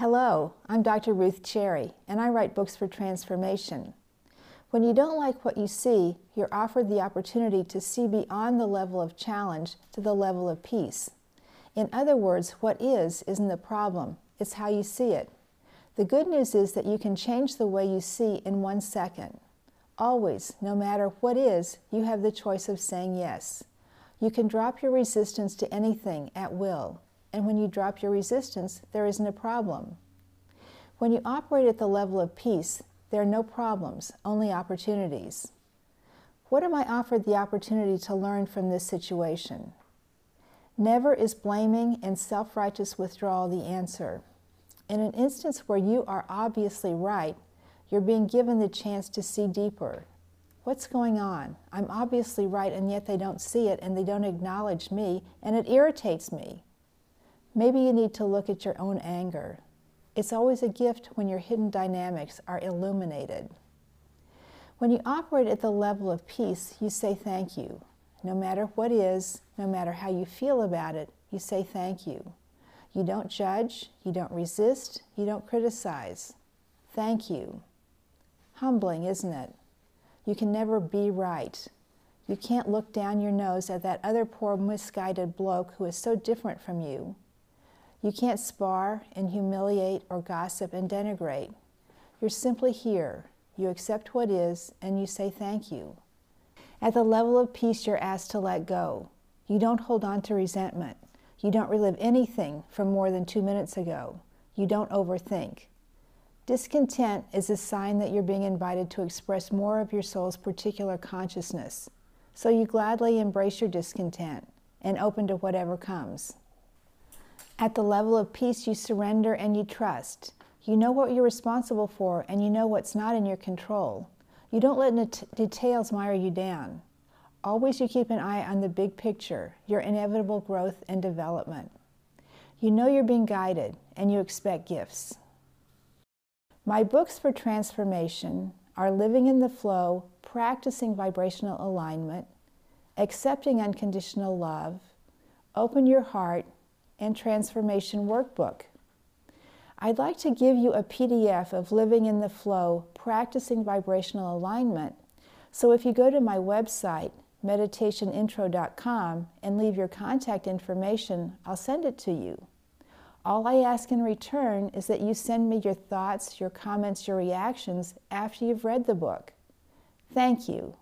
Hello, I'm Dr. Ruth Cherry, and I write books for transformation. When you don't like what you see, you're offered the opportunity to see beyond the level of challenge to the level of peace. In other words, what is isn't the problem, it's how you see it. The good news is that you can change the way you see in one second. Always, no matter what is, you have the choice of saying yes. You can drop your resistance to anything at will, and when you drop your resistance, there isn't a problem. When you operate at the level of peace, there are no problems, only opportunities. What am I offered the opportunity to learn from this situation? Never is blaming and self righteous withdrawal the answer. In an instance where you are obviously right, you're being given the chance to see deeper. What's going on? I'm obviously right, and yet they don't see it and they don't acknowledge me, and it irritates me. Maybe you need to look at your own anger, it's always a gift when your hidden dynamics are illuminated. When you operate at the level of peace, you say thank you. No matter what is, no matter how you feel about it, you say thank you. You don't judge, you don't resist, you don't criticize. Thank you. Humbling, isn't it? You can never be right. You can't look down your nose at that other poor misguided bloke who is so different from you. You can't spar and humiliate or gossip and denigrate. You're simply here. You accept what is and you say thank you. At the level of peace, you're asked to let go. You don't hold on to resentment. You don't relive anything from more than two minutes ago. You don't overthink. Discontent is a sign that you're being invited to express more of your soul's particular consciousness. So you gladly embrace your discontent and open to whatever comes. At the level of peace, you surrender and you trust. You know what you're responsible for and you know what's not in your control. You don't let details mire you down. Always you keep an eye on the big picture, your inevitable growth and development. You know you're being guided and you expect gifts. My books for transformation are Living in the Flow, Practicing Vibrational Alignment, Accepting Unconditional Love, Open Your Heart, and Transformation Workbook. I'd like to give you a PDF of Living in the Flow, Practicing Vibrational Alignment. So if you go to my website, meditationintro.com, and leave your contact information, I'll send it to you. All I ask in return is that you send me your thoughts, your comments, your reactions after you've read the book. Thank you.